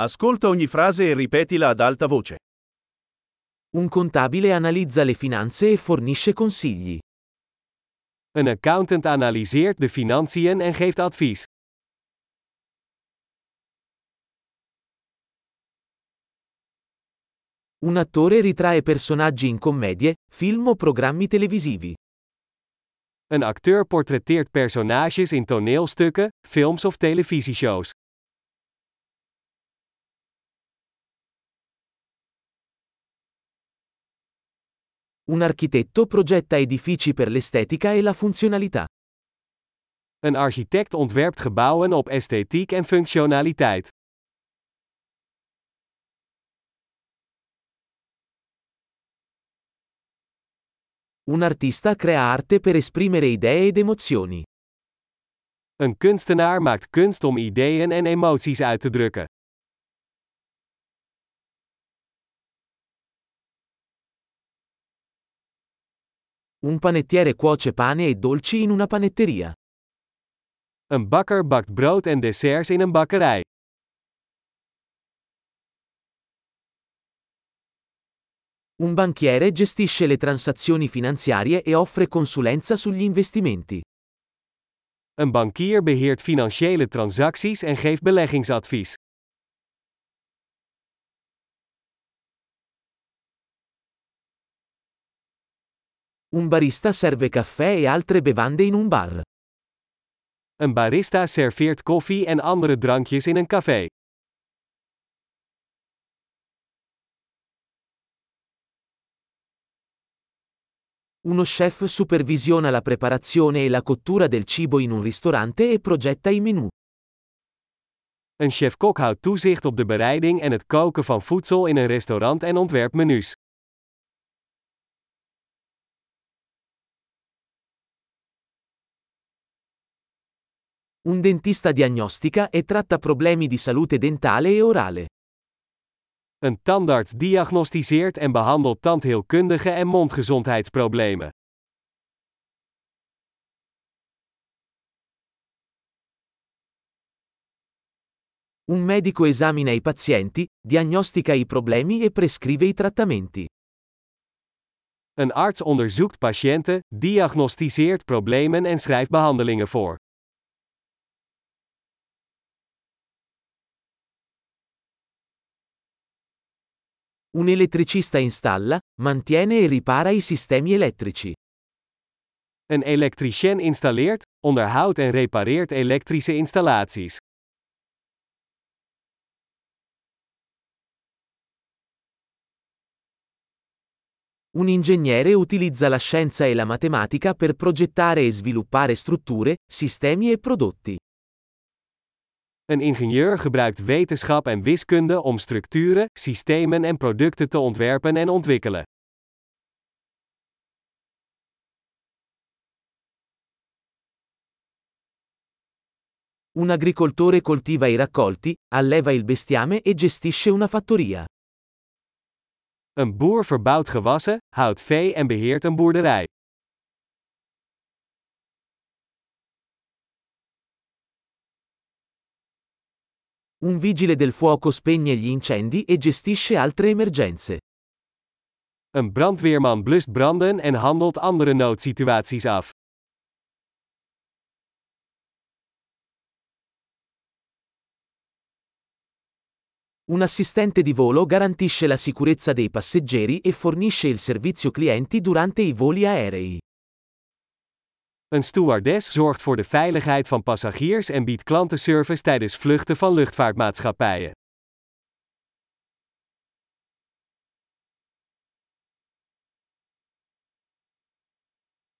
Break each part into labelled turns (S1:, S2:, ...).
S1: Ascolta ogni frase e ripetila ad alta voce.
S2: Un contabile analizza le finanze e fornisce consigli.
S3: Een accountant analyseert de financiën en geeft advies.
S2: Un attore ritrae personaggi in commedie, film o programmi televisivi.
S3: Een acteur portretteert personages in toneelstukken, films of televisieshows.
S2: Un architetto progetta edifici per l'estetica e la funzionalità.
S3: Een architect ontwerpt gebouwen op esthetiek en functionaliteit.
S2: Un artista crea arte per esprimere idee ed emozioni.
S3: Een kunstenaar maakt kunst om ideeën en emoties uit te drukken.
S2: Un panettiere cuoce pane e dolci in una panetteria.
S3: Een bakker bakt brood en desserts in een bakkerij.
S2: Un banchiere gestisce le transazioni finanziarie e offre consulenza sugli investimenti.
S3: Een bankier beheert financiële transacties en geeft beleggingsadvies.
S2: Un barista serve caffè e altre bevande in un bar.
S3: Een barista serveert koffie en andere drankjes in een café.
S2: Uno chef supervisiona la preparazione e la cottura del cibo in un ristorante e progetta i menù.
S3: Een chef-kok houdt toezicht op de bereiding en het koken van voedsel in een restaurant en ontwerpt menus.
S2: Un dentista diagnostica e tratta problemi di salute dentale e orale.
S3: Een tandarts diagnosticeert en behandelt tandheelkundige en mondgezondheidsproblemen.
S2: Un medico esamina i pazienti, diagnostica i problemi e prescrive i trattamenti.
S3: Een arts onderzoekt patiënten, diagnosticeert problemen en schrijft behandelingen voor.
S2: Un elettricista installa, mantiene e ripara i sistemi elettrici.
S3: Een elektricien installeert, onderhoudt en repareert elektrische installaties.
S2: Un ingegnere utilizza la scienza e la matematica per progettare e sviluppare strutture, sistemi e prodotti.
S3: Een ingenieur gebruikt wetenschap en wiskunde om structuren, systemen en producten te ontwerpen en ontwikkelen.
S2: Un agricoltore coltiva i raccolti, alleva il bestiame e gestisce una fattoria.
S3: Een boer verbouwt gewassen, houdt vee en beheert een boerderij.
S2: Un vigile del fuoco spegne gli incendi e gestisce altre emergenze.
S3: Een brandweerman blust branden en handelt andere noodsituaties af.
S2: Un assistente di volo garantisce la sicurezza dei passeggeri e fornisce il servizio clienti durante i voli aerei.
S3: Een stewardess zorgt voor de veiligheid van passagiers en biedt klantenservice tijdens vluchten van luchtvaartmaatschappijen.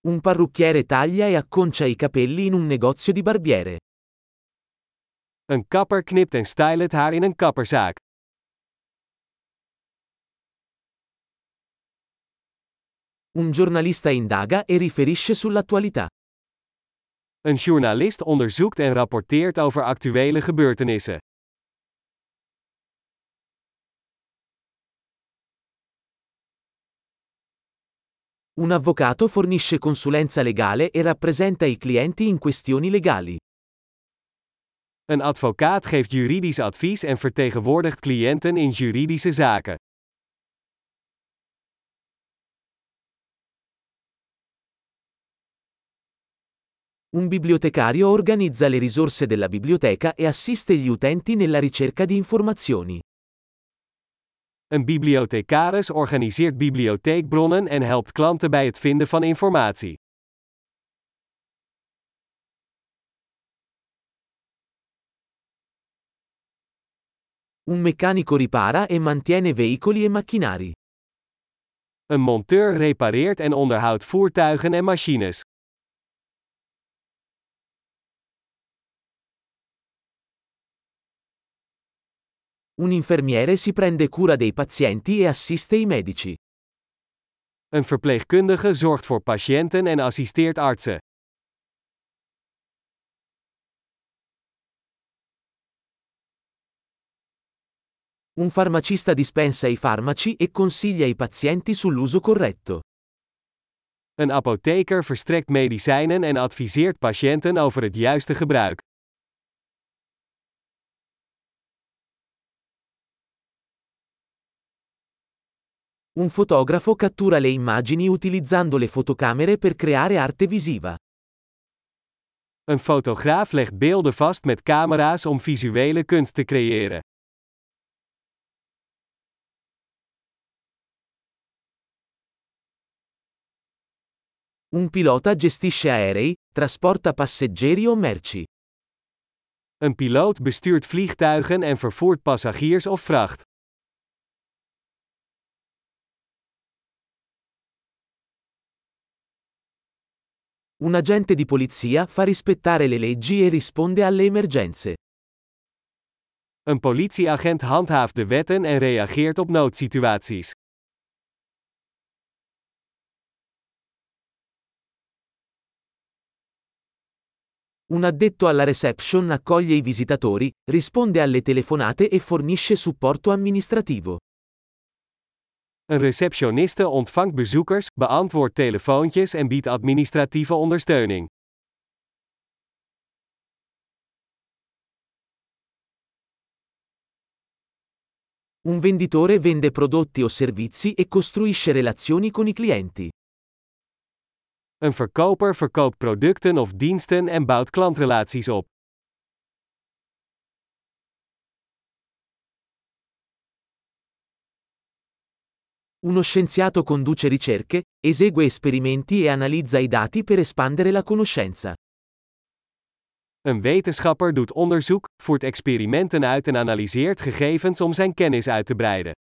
S2: Un parrucchiere taglia e acconcia i capelli in un negozio di barbiere.
S3: Een kapper knipt en stylt het haar in een kapperzaak.
S2: Un giornalista indaga e riferisce sull'attualità.
S3: Een journalist onderzoekt en rapporteert over actuele gebeurtenissen.
S2: Un avvocato fornisce consulenza legale e rappresenta i clienti in questioni legali.
S3: Een advocaat geeft juridisch advies en vertegenwoordigt cliënten in juridische zaken.
S2: Un bibliotecario organizza le risorse della biblioteca e assiste gli utenti nella ricerca di informazioni.
S3: Een bibliothecaris organiseert bibliotheekbronnen en helpt klanten bij het vinden van informatie.
S2: Un meccanico ripara e mantiene veicoli e macchinari.
S3: Een monteur repareert en onderhoudt voertuigen en machines.
S2: Un infermiere si prende cura dei pazienti e assiste i medici.
S3: Een verpleegkundige zorgt voor patiënten en assisteert artsen.
S2: Un farmacista dispensa i farmaci e consiglia i pazienti sull'uso corretto.
S3: Een apotheker verstrekt medicijnen en adviseert patiënten over het juiste gebruik.
S2: Un fotografo cattura le immagini utilizzando le fotocamere per creare arte visiva.
S3: Een fotograaf legt beelden vast met camera's om visuele kunst te creëren.
S2: Un pilota gestisce aerei, trasporta passeggeri o merci.
S3: Een piloot bestuurt vliegtuigen en vervoert passagiers of vracht.
S2: Un agente di polizia fa rispettare le leggi e risponde alle emergenze.
S3: Een politieagent handhaaft de wetten en reageert op noodsituaties.
S2: Un addetto alla reception accoglie i visitatori, risponde alle telefonate e fornisce supporto amministrativo.
S3: Een receptioniste ontvangt bezoekers, beantwoordt telefoontjes en biedt administratieve ondersteuning.
S2: Un venditore vende prodotti o servizi e costruisce relazioni con i clienti.
S3: Een verkoper verkoopt producten of diensten en bouwt klantrelaties op.
S2: Uno scienziato conduce ricerche, esegue esperimenti e analizza i dati per espandere la conoscenza.
S3: Een wetenschapper doet onderzoek, voert experimenten uit en analyseert gegevens om zijn kennis uit te breiden.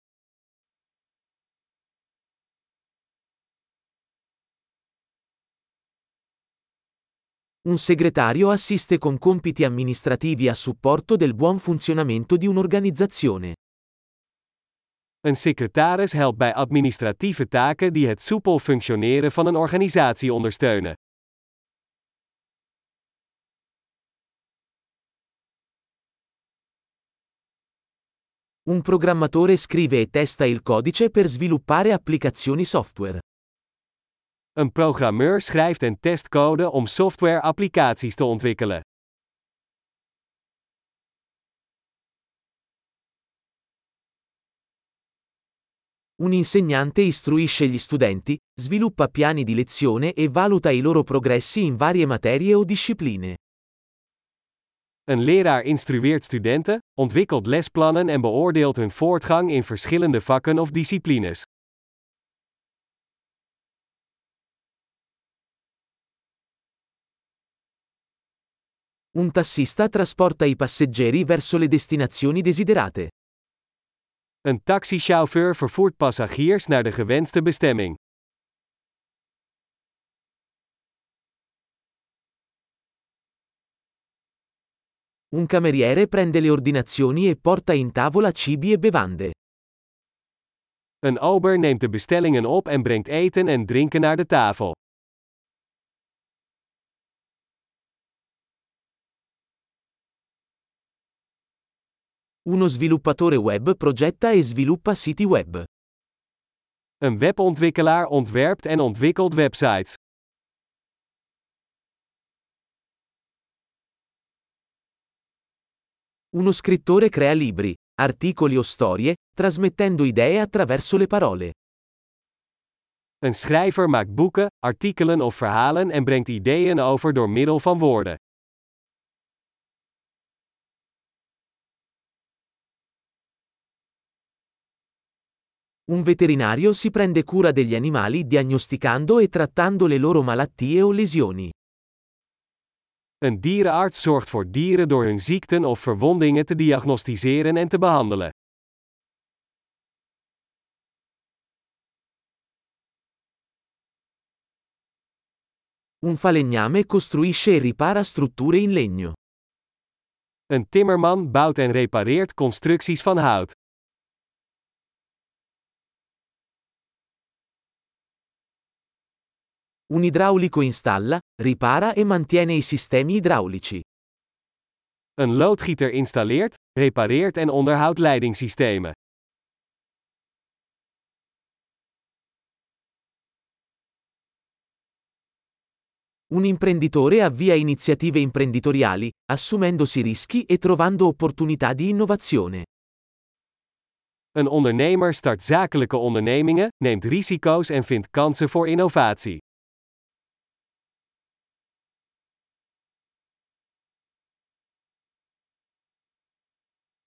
S2: Un segretario assiste con compiti amministrativi a supporto del buon funzionamento di un'organizzazione.
S3: Een secretaris helpt bij administratieve taken die het soepel functioneren van een organisatie ondersteunen.
S2: Un programmatore scrive e testa il codice per sviluppare applicazioni software.
S3: Een programmeur schrijft en test code om software-applicaties te ontwikkelen.
S2: Un insegnante istruisce gli studenti, sviluppa piani di lezione e valuta i loro progressi in varie materie o discipline.
S3: Een leraar instrueert studenten, ontwikkelt lesplannen en beoordeelt hun voortgang in verschillende vakken of disciplines.
S2: Un tassista trasporta i passeggeri verso le destinazioni desiderate.
S3: Een taxichauffeur vervoert passagiers naar de gewenste bestemming.
S2: Un cameriere prende le ordinazioni e porta in tavola cibi e bevande.
S3: Een ober neemt de bestellingen op en brengt eten en drinken naar de tafel.
S2: Uno sviluppatore web progetta e sviluppa siti web.
S3: Een webontwikkelaar ontwerpt en ontwikkelt websites.
S2: Uno scrittore crea libri, articoli o storie, trasmettendo idee attraverso le parole.
S3: Een schrijver maakt boeken, artikelen of verhalen en brengt ideeën over door middel van woorden.
S2: Un veterinario si prende cura degli animali diagnosticando e trattando le loro malattie o lesioni.
S3: Een dierenarts zorgt voor dieren door hun ziekten of verwondingen te diagnosticeren en te behandelen.
S2: Un falegname costruisce e ripara strutture in legno.
S3: Een timmerman bouwt en repareert constructies van hout.
S2: Un idraulico installa, ripara e mantiene i sistemi idraulici.
S3: Een loodgieter installeert, repareert en onderhoudt leidingssystemen.
S2: Un imprenditore avvia iniziative imprenditoriali, assumendosi rischi e trovando opportunità di innovazione.
S3: Een ondernemer start zakelijke ondernemingen, neemt risico's en vindt kansen voor innovatie.